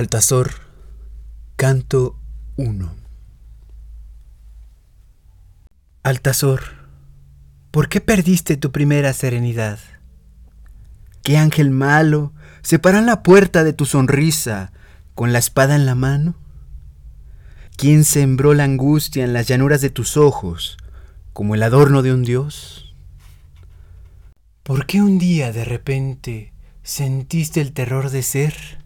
Altazor, canto 1. Altazor, ¿por qué perdiste tu primera serenidad? ¿Qué ángel malo separa la puerta de tu sonrisa con la espada en la mano? ¿Quién sembró la angustia en las llanuras de tus ojos como el adorno de un dios? ¿Por qué un día de repente sentiste el terror de ser?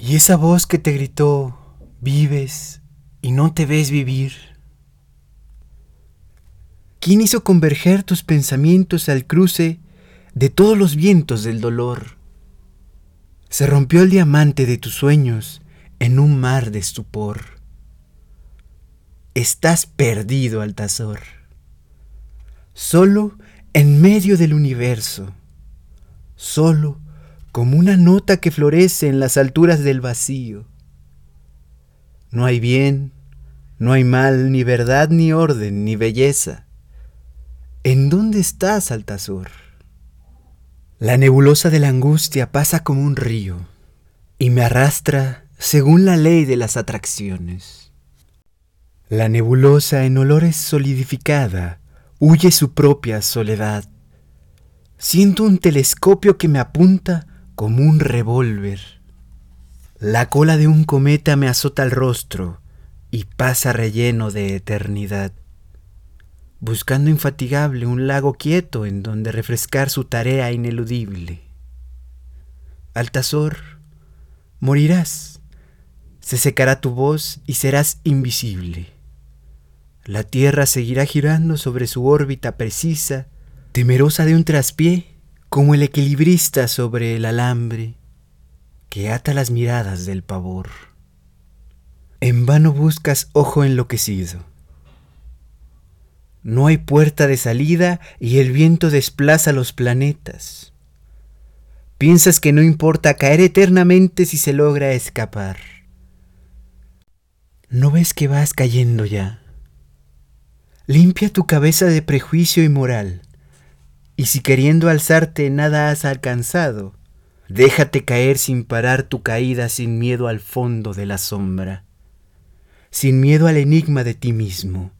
Y esa voz que te gritó, vives y no te ves vivir. ¿Quién hizo converger tus pensamientos al cruce de todos los vientos del dolor? Se rompió el diamante de tus sueños en un mar de estupor. Estás perdido, Altazor. Solo en medio del universo. Solo como una nota que florece en las alturas del vacío. No hay bien, no hay mal, ni verdad, ni orden, ni belleza. ¿En dónde estás, Altazor? La nebulosa de la angustia pasa como un río y me arrastra según la ley de las atracciones. La nebulosa en olores solidificada huye su propia soledad. Siento un telescopio que me apunta como un revólver. La cola de un cometa me azota el rostro y pasa relleno de eternidad, buscando infatigable un lago quieto en donde refrescar su tarea ineludible. Altazor, morirás, se secará tu voz y serás invisible. La Tierra seguirá girando sobre su órbita precisa, temerosa de un traspié, como el equilibrista sobre el alambre que ata las miradas del pavor. En vano buscas ojo enloquecido. No hay puerta de salida y el viento desplaza los planetas. Piensas que no importa caer eternamente si se logra escapar. ¿No ves que vas cayendo ya? Limpia tu cabeza de prejuicio y moral, y si queriendo alzarte nada has alcanzado, déjate caer sin parar tu caída sin miedo al fondo de la sombra, sin miedo al enigma de ti mismo.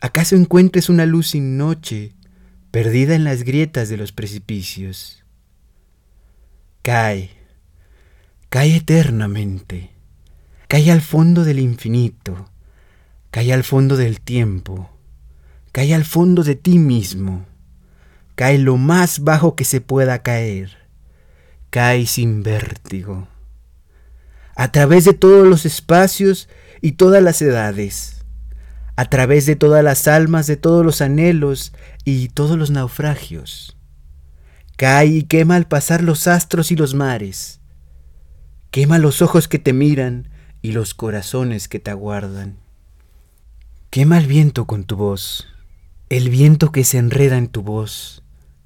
¿Acaso encuentres una luz sin noche, perdida en las grietas de los precipicios? Cae, cae eternamente, cae al fondo del infinito Cae al fondo del tiempo, cae al fondo de ti mismo, cae lo más bajo que se pueda caer, cae sin vértigo, a través de todos los espacios y todas las edades, a través de todas las almas, de todos los anhelos y todos los naufragios. Cae y quema al pasar los astros y los mares. Quema los ojos que te miran y los corazones que te aguardan. Quema el viento con tu voz, el viento que se enreda en tu voz,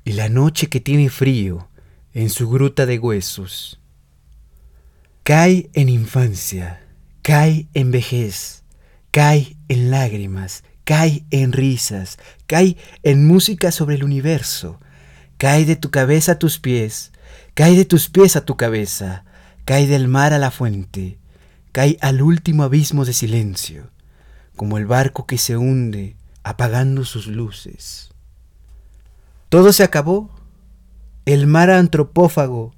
y la noche que tiene frío en su gruta de huesos. Cae en infancia, cae en vejez, cae en lágrimas, cae en risas, cae en música sobre el universo, cae de tu cabeza a tus pies, cae de tus pies a tu cabeza, cae del mar a la fuente, cae al último abismo de silencio como el barco que se hunde apagando sus luces. Todo se acabó. El mar antropófago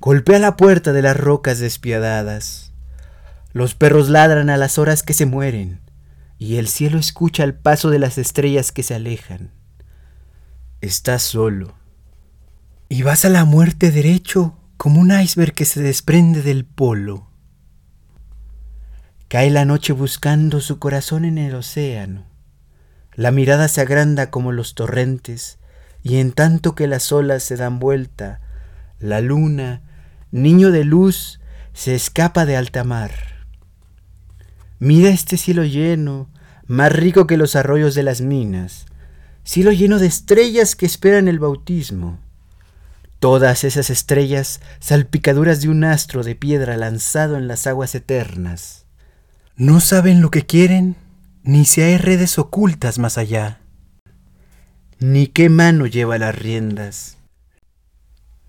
golpea la puerta de las rocas despiadadas. Los perros ladran a las horas que se mueren y el cielo escucha el paso de las estrellas que se alejan. Estás solo. Y vas a la muerte derecho como un iceberg que se desprende del polo. Cae la noche buscando su corazón en el océano. La mirada se agranda como los torrentes, y en tanto que las olas se dan vuelta, la luna, niño de luz, se escapa de alta mar. Mira este cielo lleno, más rico que los arroyos de las minas, cielo lleno de estrellas que esperan el bautismo. Todas esas estrellas salpicaduras de un astro de piedra lanzado en las aguas eternas. No saben lo que quieren, ni si hay redes ocultas más allá, ni qué mano lleva las riendas,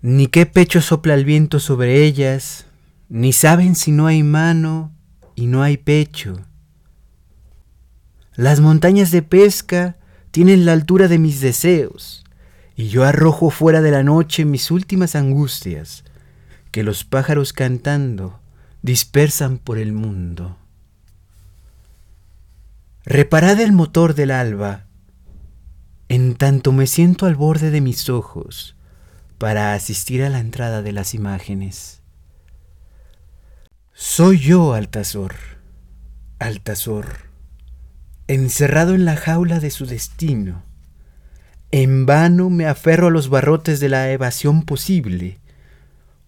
ni qué pecho sopla el viento sobre ellas, ni saben si no hay mano y no hay pecho. Las montañas de pesca tienen la altura de mis deseos, y yo arrojo fuera de la noche mis últimas angustias, que los pájaros cantando dispersan por el mundo. Reparad el motor del alba, en tanto me siento al borde de mis ojos para asistir a la entrada de las imágenes. Soy yo, Altazor, Altazor, encerrado en la jaula de su destino. En vano me aferro a los barrotes de la evasión posible.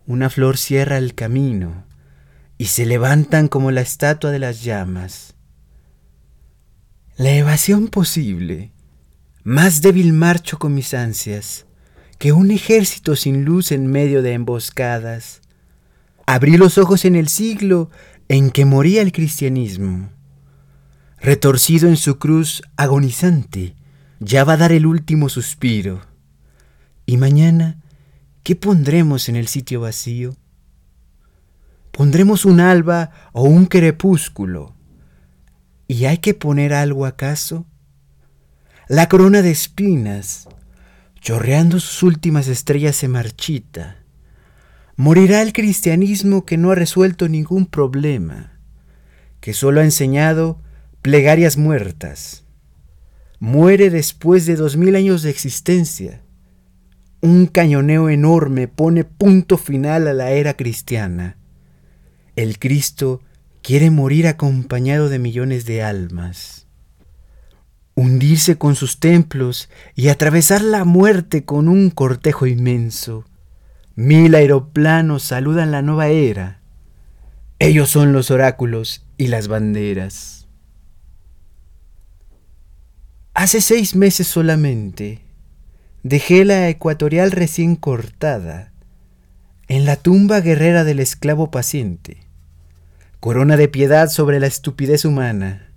Una flor cierra el camino y se levantan como la estatua de las llamas. La evasión posible más débil marcho con mis ansias que un ejército sin luz en medio de emboscadas. Abrí los ojos en el siglo en que moría el cristianismo. Retorcido en su cruz agonizante, ya va a dar el último suspiro. Y mañana, ¿qué pondremos en el sitio vacío? ¿Pondremos un alba o un crepúsculo? ¿Y hay que poner algo acaso? La corona de espinas, chorreando sus últimas estrellas, se marchita. Morirá el cristianismo que no ha resuelto ningún problema, que solo ha enseñado plegarias muertas. Muere después de dos mil años de existencia. Un cañoneo enorme pone punto final a la era cristiana. El Cristo quiere morir acompañado de millones de almas hundirse con sus templos y atravesar la muerte con un cortejo inmenso. Mil aeroplanos saludan la nueva era. Ellos son los oráculos y las banderas. Hace seis meses solamente dejé la ecuatorial recién cortada en la tumba guerrera del esclavo paciente, corona de piedad sobre la estupidez humana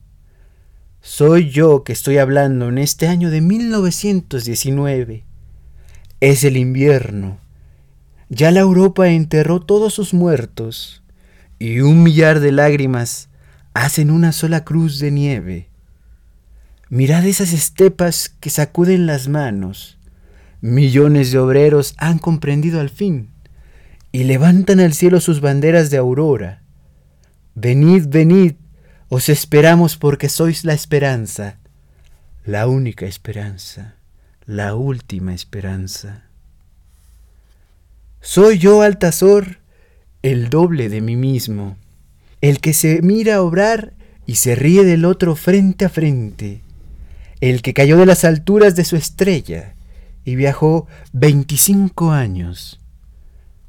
soy yo que estoy hablando en este año de 1919. Es el invierno. Ya la Europa enterró todos sus muertos y un millar de lágrimas hacen una sola cruz de nieve. Mirad esas estepas que sacuden las manos. Millones de obreros han comprendido al fin y levantan al cielo sus banderas de aurora. Venid, venid, os esperamos porque sois la esperanza, la única esperanza, la última esperanza. Soy yo, Altazor, el doble de mí mismo, el que se mira obrar y se ríe del otro frente a frente, el que cayó de las alturas de su estrella y viajó veinticinco años,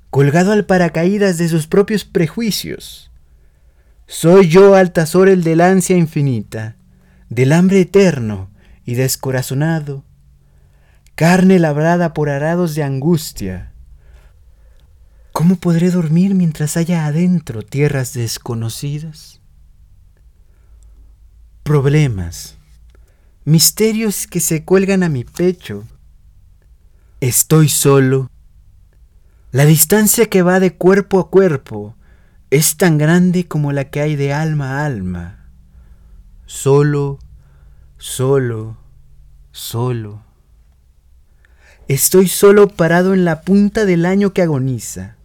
colgado al paracaídas de sus propios prejuicios, soy yo Altazor el del ansia infinita, del hambre eterno y descorazonado, carne labrada por arados de angustia. ¿Cómo podré dormir mientras haya adentro tierras desconocidas? Problemas, misterios que se cuelgan a mi pecho. Estoy solo. La distancia que va de cuerpo a cuerpo, es tan grande como la que hay de alma a alma. Solo, solo, solo. Estoy solo parado en la punta del año que agoniza.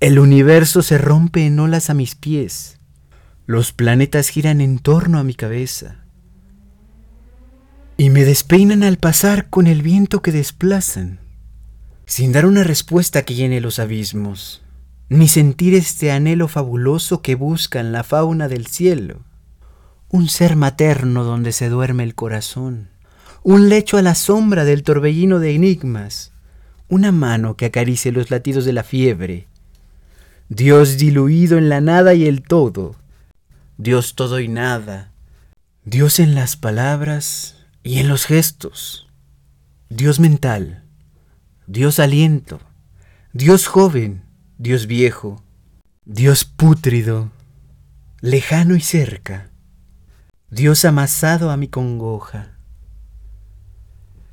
El universo se rompe en olas a mis pies. Los planetas giran en torno a mi cabeza. Y me despeinan al pasar con el viento que desplazan, sin dar una respuesta que llene los abismos ni sentir este anhelo fabuloso que busca en la fauna del cielo. Un ser materno donde se duerme el corazón, un lecho a la sombra del torbellino de enigmas, una mano que acaricie los latidos de la fiebre. Dios diluido en la nada y el todo, Dios todo y nada, Dios en las palabras y en los gestos, Dios mental, Dios aliento, Dios joven, Dios viejo, Dios pútrido, lejano y cerca, Dios amasado a mi congoja.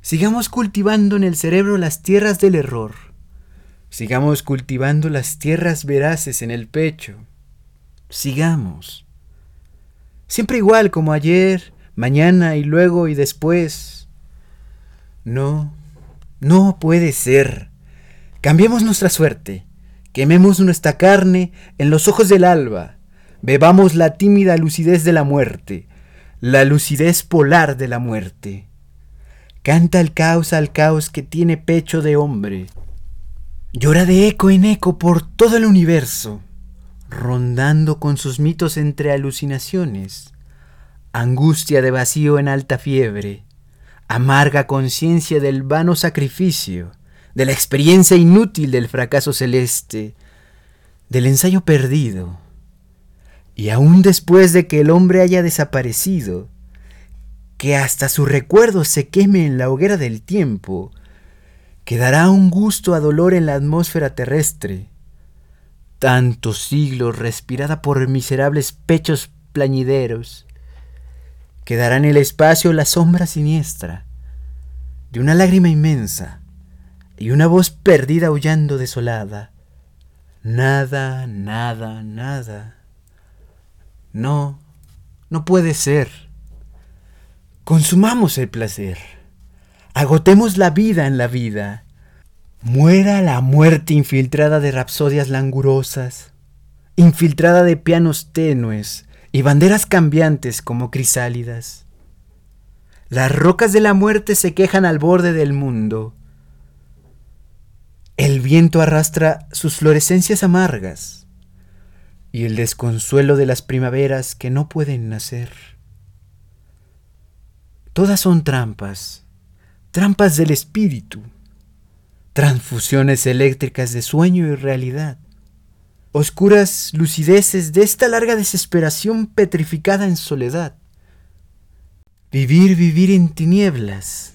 Sigamos cultivando en el cerebro las tierras del error. Sigamos cultivando las tierras veraces en el pecho. Sigamos. Siempre igual como ayer, mañana y luego y después. No, no puede ser. Cambiemos nuestra suerte. Quememos nuestra carne en los ojos del alba. Bebamos la tímida lucidez de la muerte, la lucidez polar de la muerte. Canta el caos al caos que tiene pecho de hombre. Llora de eco en eco por todo el universo, rondando con sus mitos entre alucinaciones, angustia de vacío en alta fiebre, amarga conciencia del vano sacrificio, de la experiencia inútil del fracaso celeste, del ensayo perdido. Y aún después de que el hombre haya desaparecido, que hasta su recuerdo se queme en la hoguera del tiempo, quedará un gusto a dolor en la atmósfera terrestre. Tantos siglos respirada por miserables pechos plañideros. Quedará en el espacio la sombra siniestra de una lágrima inmensa y una voz perdida aullando desolada. Nada, nada, nada. No, no puede ser. Consumamos el placer. Agotemos la vida en la vida. Muera la muerte infiltrada de rapsodias langurosas, infiltrada de pianos tenues y banderas cambiantes como crisálidas. Las rocas de la muerte se quejan al borde del mundo. El viento arrastra sus florescencias amargas y el desconsuelo de las primaveras que no pueden nacer. Todas son trampas trampas del espíritu, transfusiones eléctricas de sueño y realidad, oscuras lucideces de esta larga desesperación petrificada en soledad. Vivir, vivir en tinieblas,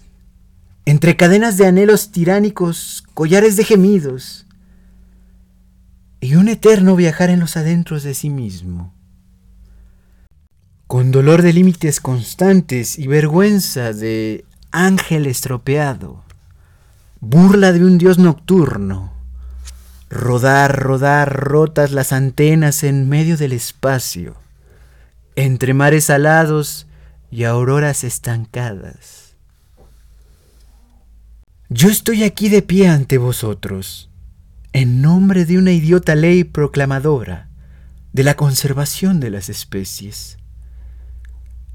entre cadenas de anhelos tiránicos, collares de gemidos, y un eterno viajar en los adentros de sí mismo. Con dolor de límites constantes y vergüenza de ángel estropeado, burla de un dios nocturno, rodar, rodar rotas las antenas en medio del espacio, entre mares alados y auroras estancadas. Yo estoy aquí de pie ante vosotros, en nombre de una idiota ley proclamadora de la conservación de las especies.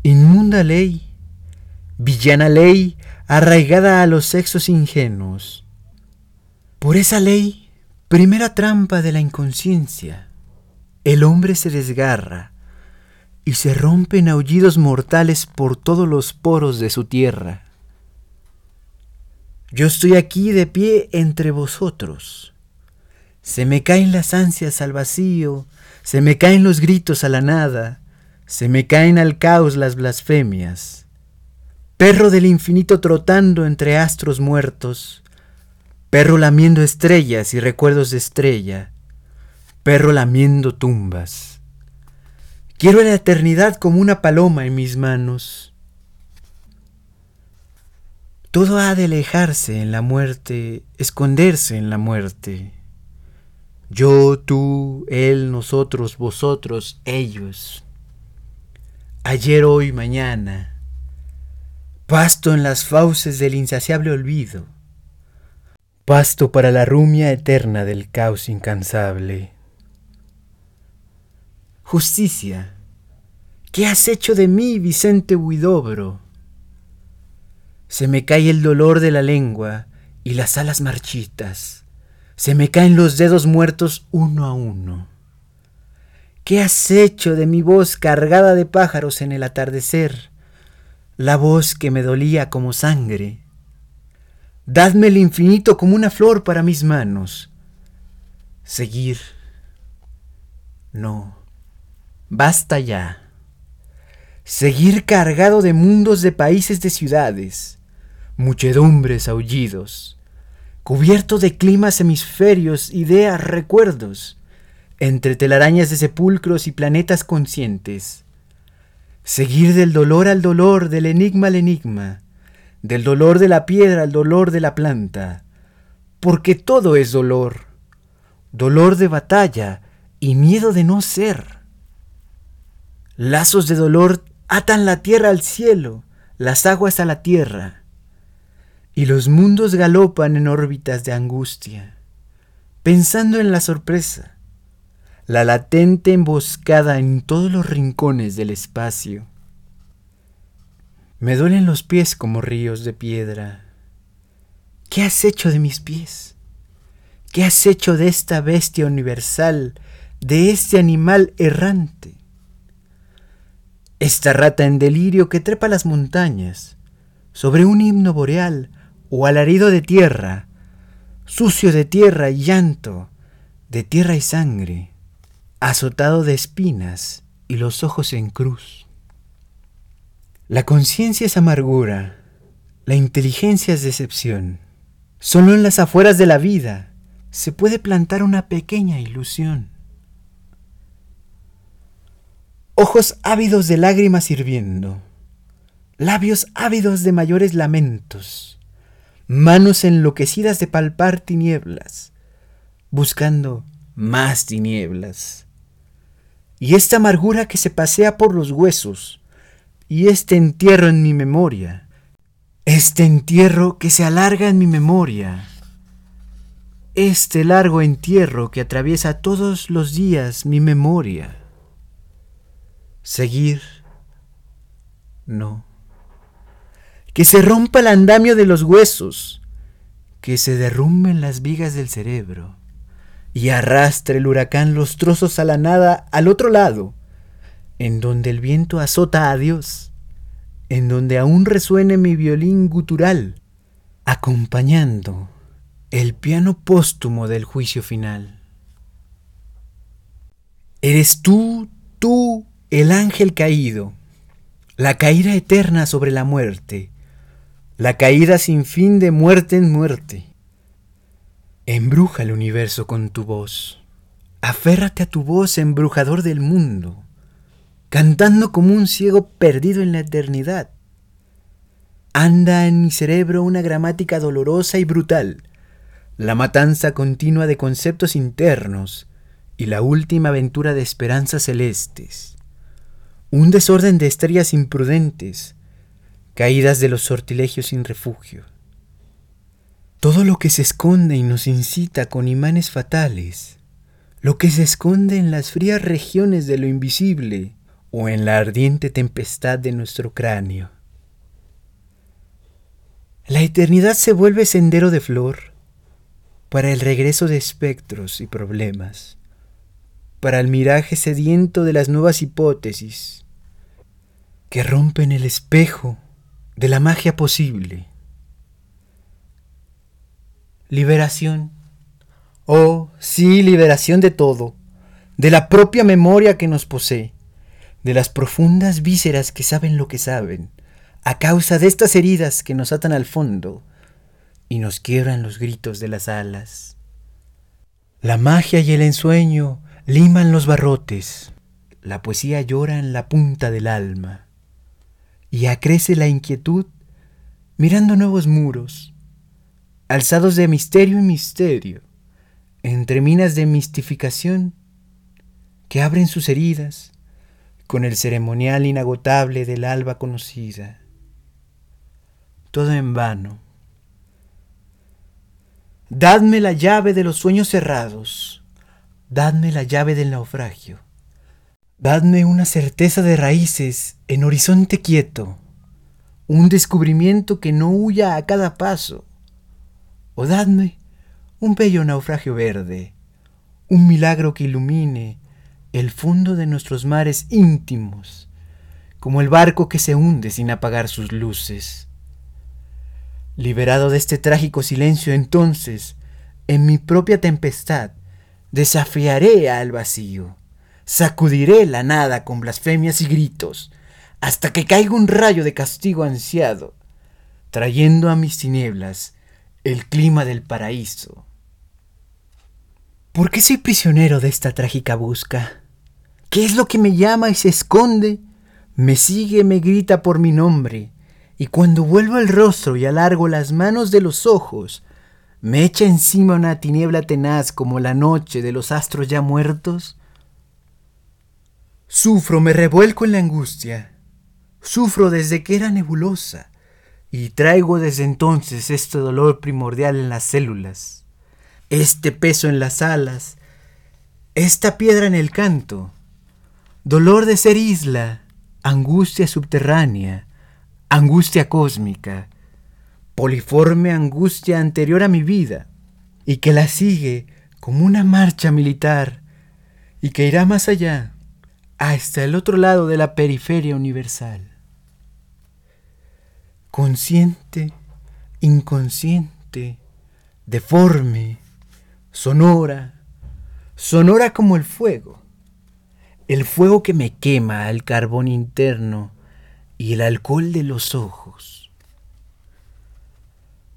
Inmunda ley villana ley arraigada a los sexos ingenuos. Por esa ley, primera trampa de la inconsciencia, el hombre se desgarra y se rompe en aullidos mortales por todos los poros de su tierra. Yo estoy aquí de pie entre vosotros. Se me caen las ansias al vacío, se me caen los gritos a la nada, se me caen al caos las blasfemias perro del infinito trotando entre astros muertos, perro lamiendo estrellas y recuerdos de estrella, perro lamiendo tumbas. Quiero la eternidad como una paloma en mis manos. Todo ha de alejarse en la muerte, esconderse en la muerte. Yo, tú, él, nosotros, vosotros, ellos. Ayer, hoy, mañana pasto en las fauces del insaciable olvido, pasto para la rumia eterna del caos incansable. Justicia, ¿qué has hecho de mí, Vicente Huidobro? Se me cae el dolor de la lengua y las alas marchitas, se me caen los dedos muertos uno a uno. ¿Qué has hecho de mi voz cargada de pájaros en el atardecer? la voz que me dolía como sangre. Dadme el infinito como una flor para mis manos. Seguir. No. Basta ya. Seguir cargado de mundos de países de ciudades, muchedumbres, aullidos, cubierto de climas hemisferios, ideas, recuerdos, entre telarañas de sepulcros y planetas conscientes Seguir del dolor al dolor, del enigma al enigma, del dolor de la piedra al dolor de la planta, porque todo es dolor, dolor de batalla y miedo de no ser. Lazos de dolor atan la tierra al cielo, las aguas a la tierra, y los mundos galopan en órbitas de angustia, pensando en la sorpresa, la latente emboscada en todos los rincones del espacio. Me duelen los pies como ríos de piedra. ¿Qué has hecho de mis pies? ¿Qué has hecho de esta bestia universal, de este animal errante? Esta rata en delirio que trepa las montañas, sobre un himno boreal o alarido de tierra, sucio de tierra y llanto, de tierra y sangre, azotado de espinas y los ojos en cruz. La conciencia es amargura, la inteligencia es decepción. Solo en las afueras de la vida se puede plantar una pequeña ilusión. Ojos ávidos de lágrimas hirviendo, labios ávidos de mayores lamentos, manos enloquecidas de palpar tinieblas, buscando más tinieblas. Y esta amargura que se pasea por los huesos, y este entierro en mi memoria, este entierro que se alarga en mi memoria, este largo entierro que atraviesa todos los días mi memoria. Seguir, no. Que se rompa el andamio de los huesos, que se derrumben las vigas del cerebro y arrastre el huracán los trozos a la nada al otro lado, en donde el viento azota a Dios, en donde aún resuene mi violín gutural, acompañando el piano póstumo del juicio final. Eres tú, tú, el ángel caído, la caída eterna sobre la muerte, la caída sin fin de muerte en muerte. Embruja el universo con tu voz, aférrate a tu voz, embrujador del mundo, cantando como un ciego perdido en la eternidad. Anda en mi cerebro una gramática dolorosa y brutal, la matanza continua de conceptos internos y la última aventura de esperanzas celestes. Un desorden de estrellas imprudentes, caídas de los sortilegios sin refugio. Todo lo que se esconde y nos incita con imanes fatales, lo que se esconde en las frías regiones de lo invisible o en la ardiente tempestad de nuestro cráneo. La eternidad se vuelve sendero de flor, para el regreso de espectros y problemas, para el miraje sediento de las nuevas hipótesis que rompen el espejo de la magia posible. Liberación. Oh, sí, liberación de todo, de la propia memoria que nos posee, de las profundas vísceras que saben lo que saben, a causa de estas heridas que nos atan al fondo, y nos quiebran los gritos de las alas. La magia y el ensueño liman los barrotes, la poesía llora en la punta del alma, y acrece la inquietud mirando nuevos muros, alzados de misterio en misterio, entre minas de mistificación que abren sus heridas con el ceremonial inagotable del alba conocida. Todo en vano. Dadme la llave de los sueños cerrados, dadme la llave del naufragio, dadme una certeza de raíces en horizonte quieto, un descubrimiento que no huya a cada paso, o dadme un bello naufragio verde, un milagro que ilumine el fondo de nuestros mares íntimos, como el barco que se hunde sin apagar sus luces. Liberado de este trágico silencio, entonces, en mi propia tempestad, desafiaré al vacío, sacudiré la nada con blasfemias y gritos, hasta que caiga un rayo de castigo ansiado, trayendo a mis tinieblas el clima del paraíso. ¿Por qué soy prisionero de esta trágica busca? ¿Qué es lo que me llama y se esconde? Me sigue, me grita por mi nombre, y cuando vuelvo el rostro y alargo las manos de los ojos, me echa encima una tiniebla tenaz como la noche de los astros ya muertos? Sufro, me revuelco en la angustia. Sufro desde que era nebulosa. Y traigo desde entonces este dolor primordial en las células, este peso en las alas, esta piedra en el canto, dolor de ser isla, angustia subterránea, angustia cósmica, poliforme angustia anterior a mi vida, y que la sigue como una marcha militar, y que irá más allá, hasta el otro lado de la periferia universal. Consciente, inconsciente, deforme, sonora, sonora como el fuego, el fuego que me quema al carbón interno y el alcohol de los ojos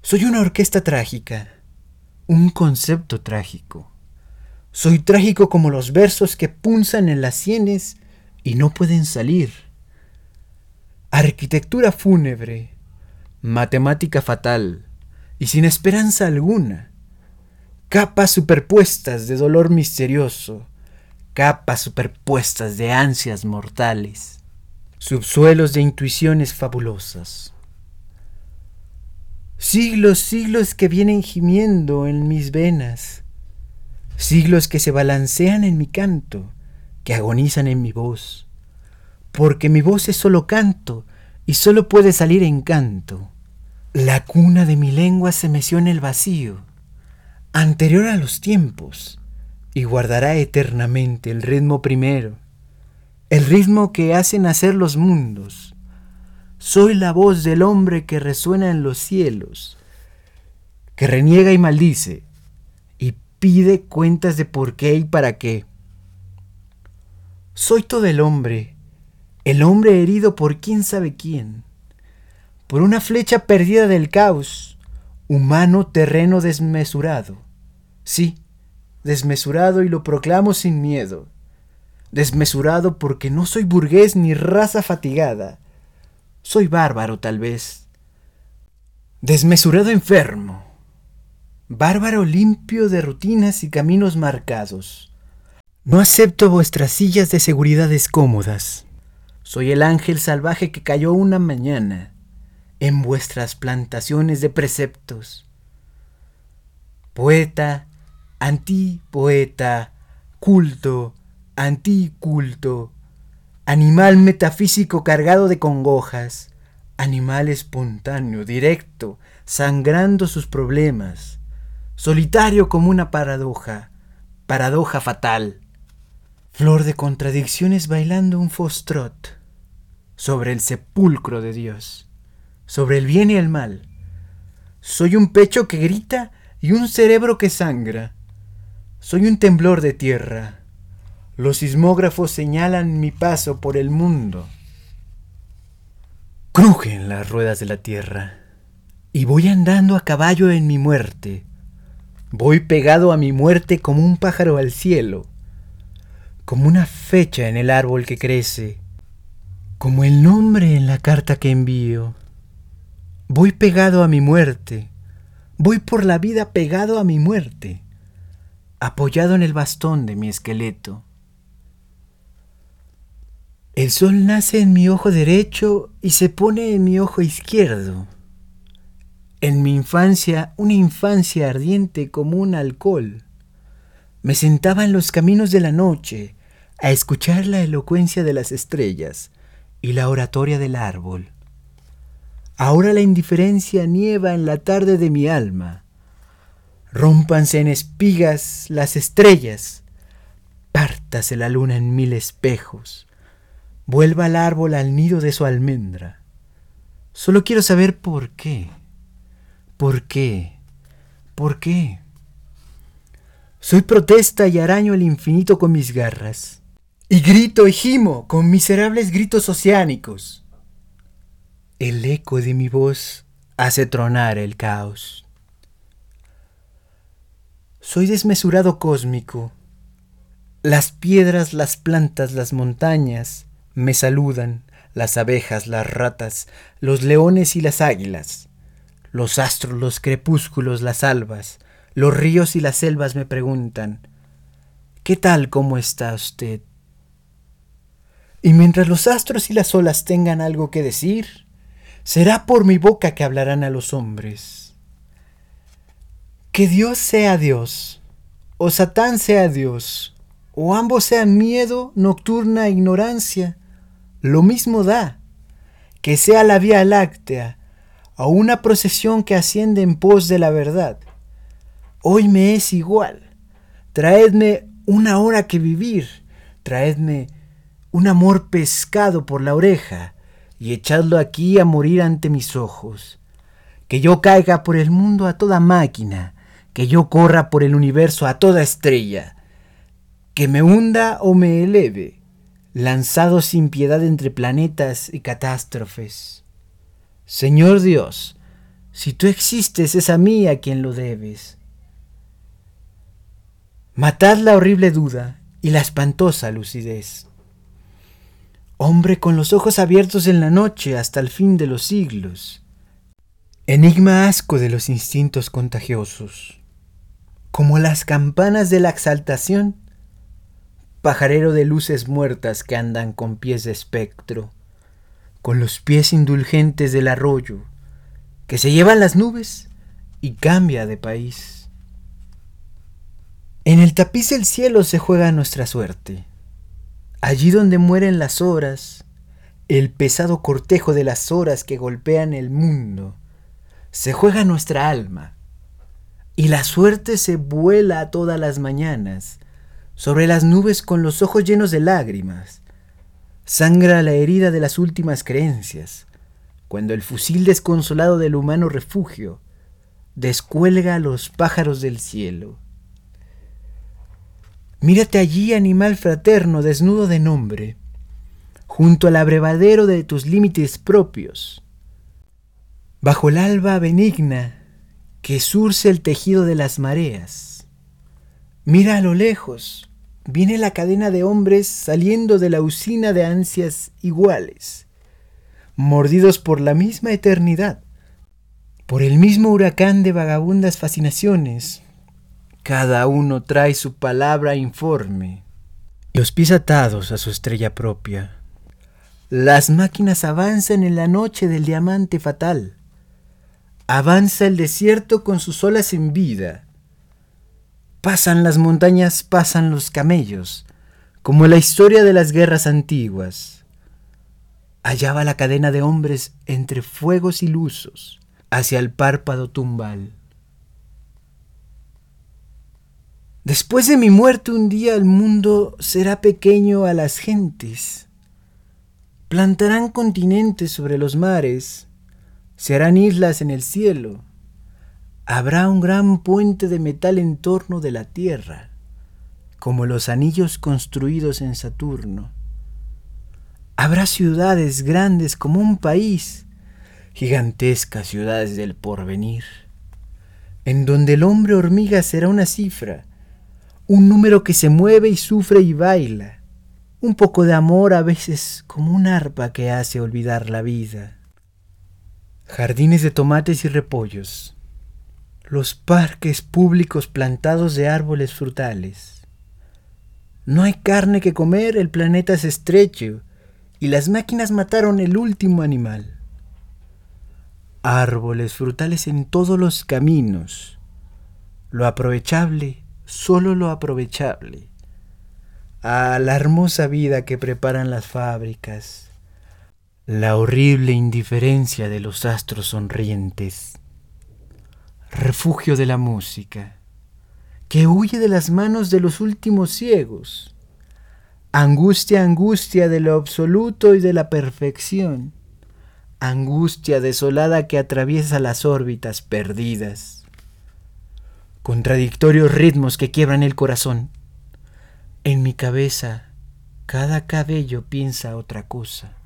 soy una orquesta trágica, un concepto trágico. Soy trágico como los versos que punzan en las sienes y no pueden salir. Arquitectura fúnebre, matemática fatal y sin esperanza alguna. Capas superpuestas de dolor misterioso, capas superpuestas de ansias mortales, subsuelos de intuiciones fabulosas. Siglos, siglos que vienen gimiendo en mis venas. Siglos que se balancean en mi canto, que agonizan en mi voz. Porque mi voz es solo canto y solo puede salir en canto. La cuna de mi lengua se meció en el vacío, anterior a los tiempos, y guardará eternamente el ritmo primero, el ritmo que hace nacer los mundos soy la voz del hombre que resuena en los cielos, que reniega y maldice, pide cuentas de por qué y para qué. Soy todo el hombre, el hombre herido por quién sabe quién, por una flecha perdida del caos, humano terreno desmesurado. Sí, desmesurado y lo proclamo sin miedo. Desmesurado porque no soy burgués ni raza fatigada soy bárbaro tal vez. Desmesurado enfermo. Bárbaro limpio de rutinas y caminos marcados. No acepto vuestras sillas de seguridades cómodas. Soy el ángel salvaje que cayó una mañana en vuestras plantaciones de preceptos. Poeta, antipoeta, culto, anticulto, animal metafísico cargado de congojas, animal espontáneo, directo, sangrando sus problemas, solitario como una paradoja, paradoja fatal, flor de contradicciones bailando un fostrot sobre el sepulcro de Dios, sobre el bien y el mal. Soy un pecho que grita y un cerebro que sangra. Soy un temblor de tierra, los sismógrafos señalan mi paso por el mundo. Crujen las ruedas de la tierra y voy andando a caballo en mi muerte. Voy pegado a mi muerte como un pájaro al cielo, como una fecha en el árbol que crece, como el nombre en la carta que envío. Voy pegado a mi muerte, voy por la vida pegado a mi muerte, apoyado en el bastón de mi esqueleto. El sol nace en mi ojo derecho y se pone en mi ojo izquierdo. En mi infancia, una infancia ardiente como un alcohol, me sentaba en los caminos de la noche a escuchar la elocuencia de las estrellas y la oratoria del árbol. Ahora la indiferencia nieva en la tarde de mi alma. Rómpanse en espigas las estrellas, pártase la luna en mil espejos vuelva al árbol al nido de su almendra. Solo quiero saber por qué. ¿Por qué? ¿Por qué? Soy protesta y araño el infinito con mis garras. Y grito y gimo con miserables gritos oceánicos. El eco de mi voz hace tronar el caos. Soy desmesurado cósmico. Las piedras, las plantas, las montañas, me saludan las abejas, las ratas, los leones y las águilas. Los astros, los crepúsculos, las albas, los ríos y las selvas me preguntan, ¿qué tal cómo está usted? Y mientras los astros y las olas tengan algo que decir, será por mi boca que hablarán a los hombres. Que Dios sea Dios, o Satán sea Dios, o ambos sean miedo, nocturna ignorancia, lo mismo da, que sea la Vía Láctea, a una procesión que asciende en pos de la verdad. Hoy me es igual. Traedme una hora que vivir, traedme un amor pescado por la oreja y echadlo aquí a morir ante mis ojos. Que yo caiga por el mundo a toda máquina, que yo corra por el universo a toda estrella, que me hunda o me eleve, lanzado sin piedad entre planetas y catástrofes. Señor Dios, si tú existes es a mí a quien lo debes. Matad la horrible duda y la espantosa lucidez. Hombre con los ojos abiertos en la noche hasta el fin de los siglos. Enigma asco de los instintos contagiosos. Como las campanas de la exaltación, pajarero de luces muertas que andan con pies de espectro con los pies indulgentes del arroyo, que se llevan las nubes y cambia de país. En el tapiz del cielo se juega nuestra suerte. Allí donde mueren las horas, el pesado cortejo de las horas que golpean el mundo, se juega nuestra alma. Y la suerte se vuela todas las mañanas sobre las nubes con los ojos llenos de lágrimas sangra la herida de las últimas creencias, cuando el fusil desconsolado del humano refugio descuelga a los pájaros del cielo. Mírate allí, animal fraterno, desnudo de nombre, junto al abrevadero de tus límites propios, bajo el alba benigna que surce el tejido de las mareas. Mira a lo lejos, viene la cadena de hombres saliendo de la usina de ansias iguales, mordidos por la misma eternidad, por el mismo huracán de vagabundas fascinaciones. Cada uno trae su palabra informe, los pies atados a su estrella propia. Las máquinas avanzan en la noche del diamante fatal. Avanza el desierto con sus olas en vida Pasan las montañas, pasan los camellos, como la historia de las guerras antiguas. Allá va la cadena de hombres entre fuegos ilusos, hacia el párpado tumbal. Después de mi muerte un día el mundo será pequeño a las gentes. Plantarán continentes sobre los mares, se harán islas en el cielo habrá un gran puente de metal en torno de la Tierra, como los anillos construidos en Saturno. Habrá ciudades grandes como un país, gigantescas ciudades del porvenir, en donde el hombre hormiga será una cifra, un número que se mueve y sufre y baila, un poco de amor a veces como un arpa que hace olvidar la vida. Jardines de tomates y repollos, los parques públicos plantados de árboles frutales. No hay carne que comer, el planeta es estrecho y las máquinas mataron el último animal. Árboles frutales en todos los caminos. Lo aprovechable, solo lo aprovechable. A la hermosa vida que preparan las fábricas. La horrible indiferencia de los astros sonrientes refugio de la música, que huye de las manos de los últimos ciegos, angustia, angustia de lo absoluto y de la perfección, angustia desolada que atraviesa las órbitas perdidas, contradictorios ritmos que quiebran el corazón. En mi cabeza cada cabello piensa otra cosa.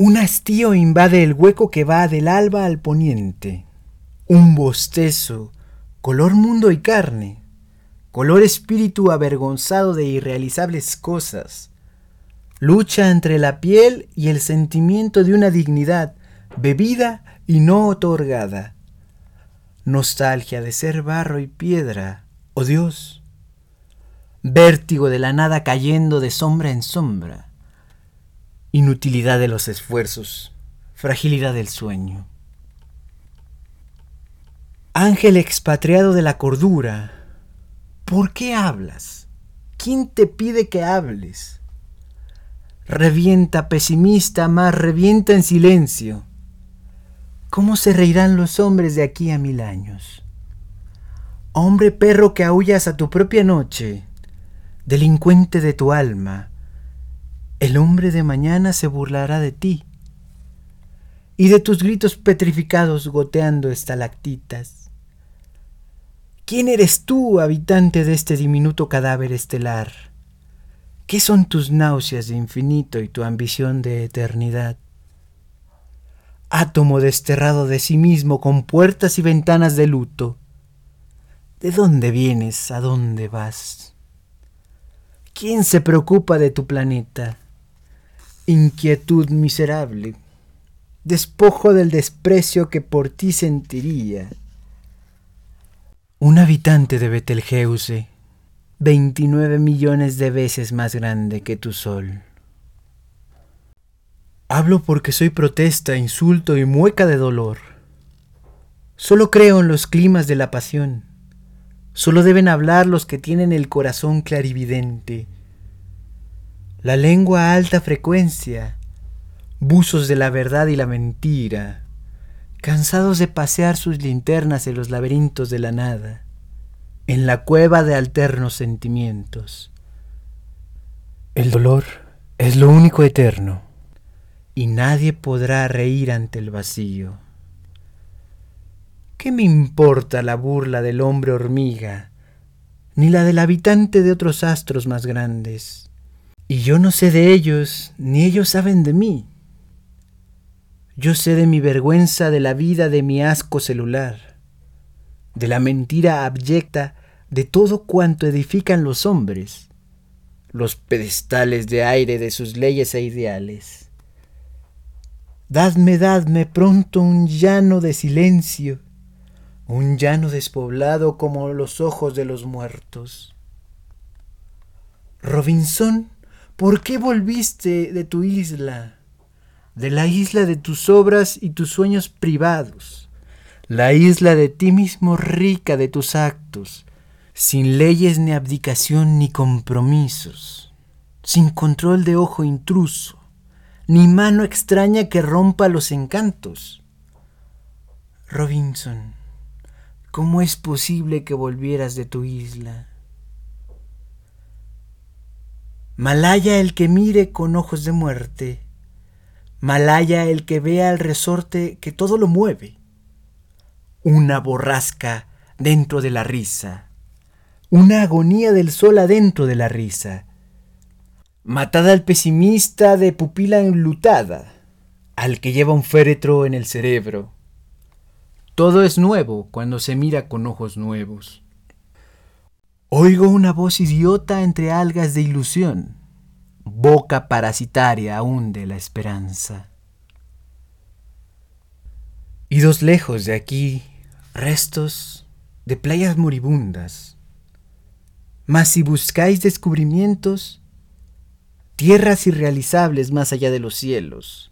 Un hastío invade el hueco que va del alba al poniente. Un bostezo, color mundo y carne, color espíritu avergonzado de irrealizables cosas. Lucha entre la piel y el sentimiento de una dignidad bebida y no otorgada, nostalgia de ser barro y piedra, oh Dios, vértigo de la nada cayendo de sombra en sombra, inutilidad de los esfuerzos, fragilidad del sueño. Ángel expatriado de la cordura, ¿por qué hablas? ¿Quién te pide que hables? Revienta pesimista, más revienta en silencio. ¿Cómo se reirán los hombres de aquí a mil años? Hombre perro que aullas a tu propia noche, delincuente de tu alma, el hombre de mañana se burlará de ti y de tus gritos petrificados goteando estalactitas. ¿Quién eres tú, habitante de este diminuto cadáver estelar? ¿Qué son tus náuseas de infinito y tu ambición de eternidad? Átomo desterrado de sí mismo con puertas y ventanas de luto. ¿De dónde vienes? ¿A dónde vas? ¿Quién se preocupa de tu planeta? Inquietud miserable, despojo del desprecio que por ti sentiría un habitante de Betelgeuse, 29 millones de veces más grande que tu sol. Hablo porque soy protesta, insulto y mueca de dolor. Solo creo en los climas de la pasión. Solo deben hablar los que tienen el corazón clarividente. La lengua a alta frecuencia, buzos de la verdad y la mentira, cansados de pasear sus linternas en los laberintos de la nada, en la cueva de alternos sentimientos. El dolor es lo único eterno, y nadie podrá reír ante el vacío. ¿Qué me importa la burla del hombre hormiga, ni la del habitante de otros astros más grandes? Y yo no sé de ellos, ni ellos saben de mí. Yo sé de mi vergüenza, de la vida, de mi asco celular, de la mentira abyecta, de todo cuanto edifican los hombres, los pedestales de aire de sus leyes e ideales. Dadme, dadme pronto un llano de silencio, un llano despoblado como los ojos de los muertos. Robinson, ¿por qué volviste de tu isla? de la isla de tus obras y tus sueños privados, la isla de ti mismo rica de tus actos, sin leyes ni abdicación ni compromisos, sin control de ojo intruso, ni mano extraña que rompa los encantos. Robinson, ¿cómo es posible que volvieras de tu isla? Malaya el que mire con ojos de muerte, Malaya el que vea el resorte que todo lo mueve. Una borrasca dentro de la risa. Una agonía del sol adentro de la risa. Matada al pesimista de pupila enlutada, al que lleva un féretro en el cerebro. Todo es nuevo cuando se mira con ojos nuevos. Oigo una voz idiota entre algas de ilusión boca parasitaria aún de la esperanza. Idos lejos de aquí, restos de playas moribundas. Mas si buscáis descubrimientos, tierras irrealizables más allá de los cielos,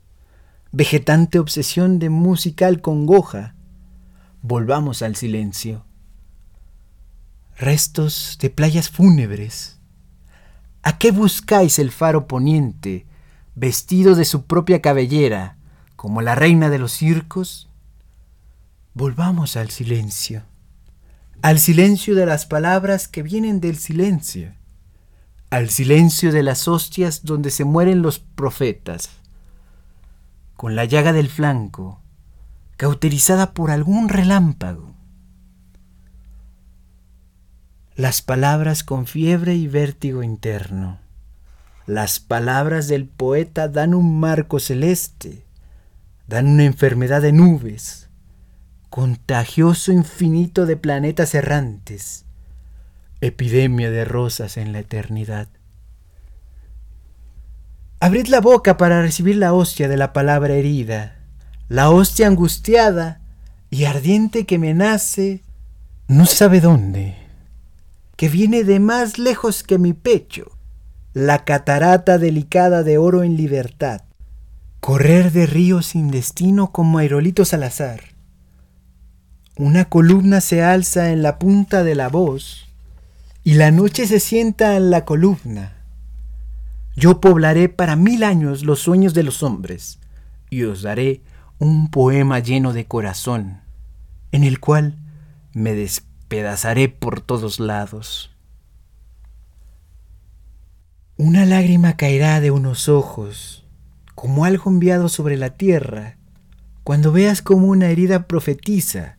vegetante obsesión de musical congoja, volvamos al silencio. Restos de playas fúnebres, ¿A qué buscáis el faro poniente, vestido de su propia cabellera, como la reina de los circos? Volvamos al silencio, al silencio de las palabras que vienen del silencio, al silencio de las hostias donde se mueren los profetas, con la llaga del flanco, cauterizada por algún relámpago, las palabras con fiebre y vértigo interno. Las palabras del poeta dan un marco celeste, dan una enfermedad de nubes, contagioso infinito de planetas errantes, epidemia de rosas en la eternidad. Abrid la boca para recibir la hostia de la palabra herida, la hostia angustiada y ardiente que me nace, no sabe dónde, que viene de más lejos que mi pecho, la catarata delicada de oro en libertad, correr de río sin destino como aerolitos al azar. Una columna se alza en la punta de la voz y la noche se sienta en la columna. Yo poblaré para mil años los sueños de los hombres y os daré un poema lleno de corazón, en el cual me despedazaré por todos lados. Una lágrima caerá de unos ojos, como algo enviado sobre la tierra, cuando veas como una herida profetiza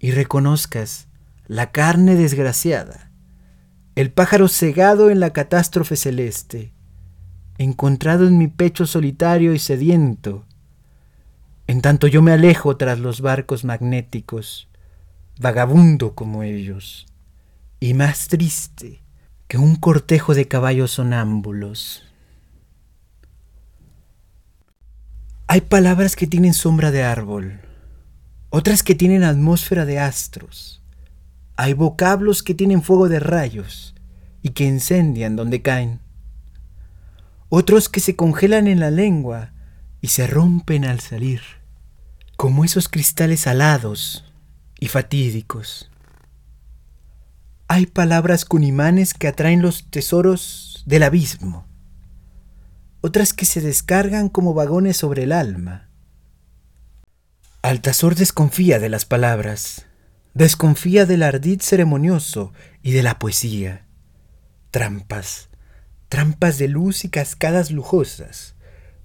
y reconozcas la carne desgraciada, el pájaro cegado en la catástrofe celeste, encontrado en mi pecho solitario y sediento, en tanto yo me alejo tras los barcos magnéticos, vagabundo como ellos, y más triste que un cortejo de caballos sonámbulos. Hay palabras que tienen sombra de árbol, otras que tienen atmósfera de astros. Hay vocablos que tienen fuego de rayos y que incendian donde caen. Otros que se congelan en la lengua y se rompen al salir como esos cristales alados y fatídicos. Hay palabras con imanes que atraen los tesoros del abismo, otras que se descargan como vagones sobre el alma. Altazor desconfía de las palabras, desconfía del ardid ceremonioso y de la poesía. Trampas, trampas de luz y cascadas lujosas,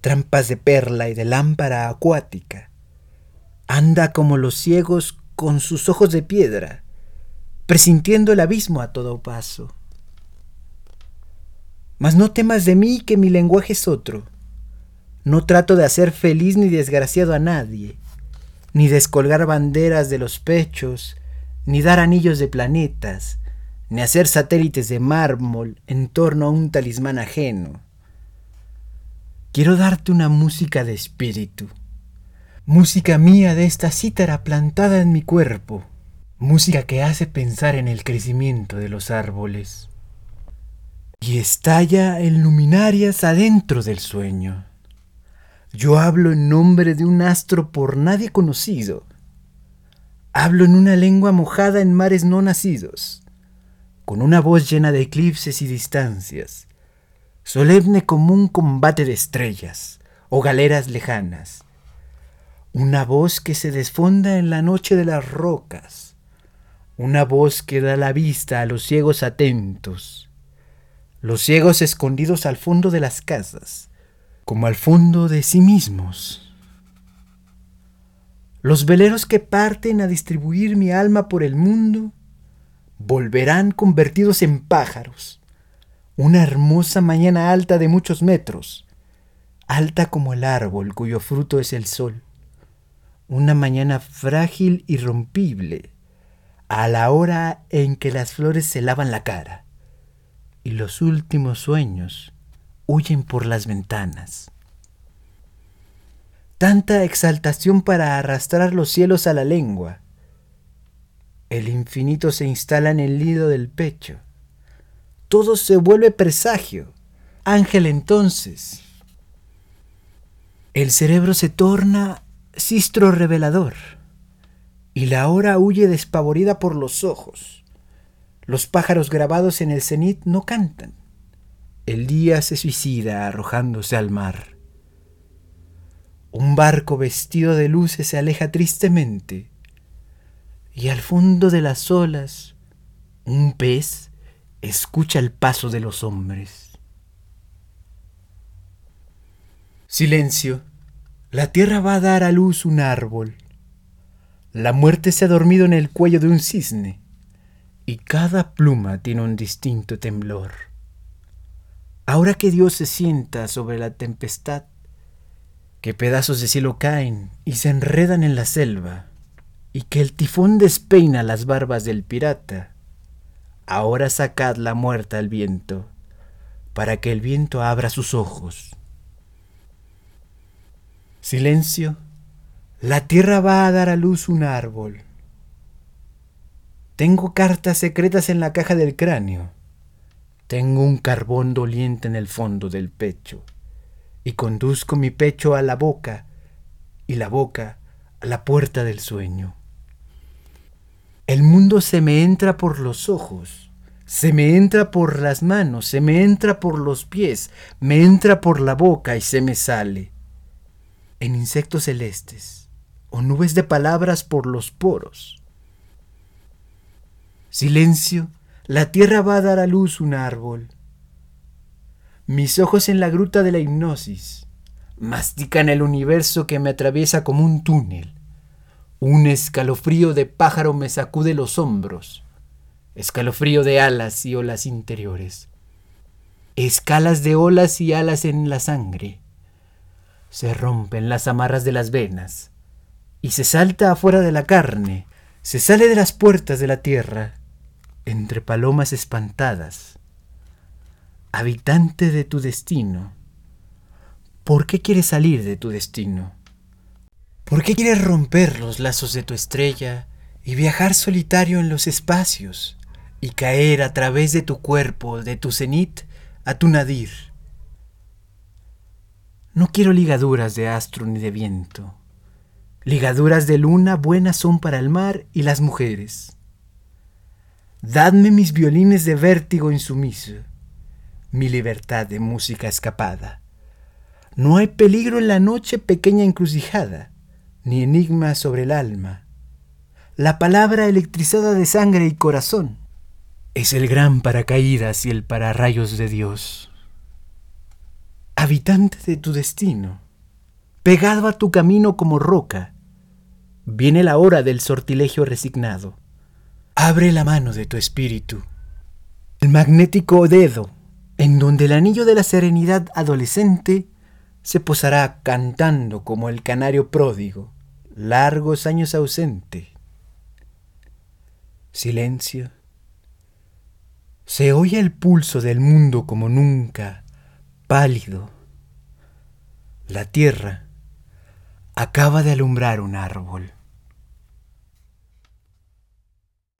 trampas de perla y de lámpara acuática Anda como los ciegos con sus ojos de piedra, presintiendo el abismo a todo paso. Mas no temas de mí que mi lenguaje es otro. No trato de hacer feliz ni desgraciado a nadie, ni descolgar banderas de los pechos, ni dar anillos de planetas, ni hacer satélites de mármol en torno a un talismán ajeno. Quiero darte una música de espíritu música mía de esta cítara plantada en mi cuerpo, música que hace pensar en el crecimiento de los árboles. Y estalla en luminarias adentro del sueño. Yo hablo en nombre de un astro por nadie conocido. Hablo en una lengua mojada en mares no nacidos, con una voz llena de eclipses y distancias, solemne como un combate de estrellas o galeras lejanas una voz que se desfonda en la noche de las rocas, una voz que da la vista a los ciegos atentos, los ciegos escondidos al fondo de las casas, como al fondo de sí mismos. Los veleros que parten a distribuir mi alma por el mundo volverán convertidos en pájaros. Una hermosa mañana alta de muchos metros, alta como el árbol cuyo fruto es el sol una mañana frágil y rompible, a la hora en que las flores se lavan la cara y los últimos sueños huyen por las ventanas. Tanta exaltación para arrastrar los cielos a la lengua. El infinito se instala en el nido del pecho. Todo se vuelve presagio. Ángel entonces. El cerebro se torna sistro revelador, y la hora huye despavorida por los ojos. Los pájaros grabados en el cenit no cantan. El día se suicida arrojándose al mar. Un barco vestido de luces se aleja tristemente, y al fondo de las olas un pez escucha el paso de los hombres. Silencio la tierra va a dar a luz un árbol. La muerte se ha dormido en el cuello de un cisne, y cada pluma tiene un distinto temblor. Ahora que Dios se sienta sobre la tempestad, que pedazos de cielo caen y se enredan en la selva, y que el tifón despeina las barbas del pirata, ahora sacad la muerta al viento, para que el viento abra sus ojos Silencio, La tierra va a dar a luz un árbol. Tengo cartas secretas en la caja del cráneo. Tengo un carbón doliente en el fondo del pecho. Y conduzco mi pecho a la boca y la boca a la puerta del sueño. El mundo se me entra por los ojos, se me entra por las manos, se me entra por los pies, me entra por la boca y se me sale. En insectos celestes o nubes de palabras por los poros. Silencio, la tierra va a dar a luz un árbol. Mis ojos en la gruta de la hipnosis mastican el universo que me atraviesa como un túnel. Un escalofrío de pájaro me sacude los hombros, escalofrío de alas y olas interiores, escalas de olas y alas en la sangre. Se rompen las amarras de las venas y se salta afuera de la carne, se sale de las puertas de la tierra, entre palomas espantadas. Habitante de tu destino, ¿por qué quieres salir de tu destino? ¿Por qué quieres romper los lazos de tu estrella y viajar solitario en los espacios y caer a través de tu cuerpo, de tu cenit, a tu nadir? No quiero ligaduras de astro ni de viento. Ligaduras de luna buenas son para el mar y las mujeres. Dadme mis violines de vértigo insumiso, mi libertad de música escapada. No hay peligro en la noche pequeña encrucijada ni enigma sobre el alma. La palabra electrizada de sangre y corazón es el gran paracaídas y el pararrayos de Dios. Habitante de tu destino, pegado a tu camino como roca, viene la hora del sortilegio resignado. Abre la mano de tu espíritu, el magnético dedo, en donde el anillo de la serenidad adolescente se posará cantando como el canario pródigo, largos años ausente. Silencio. Se oye el pulso del mundo como nunca, pálido. La tierra acaba de alumbrar un árbol.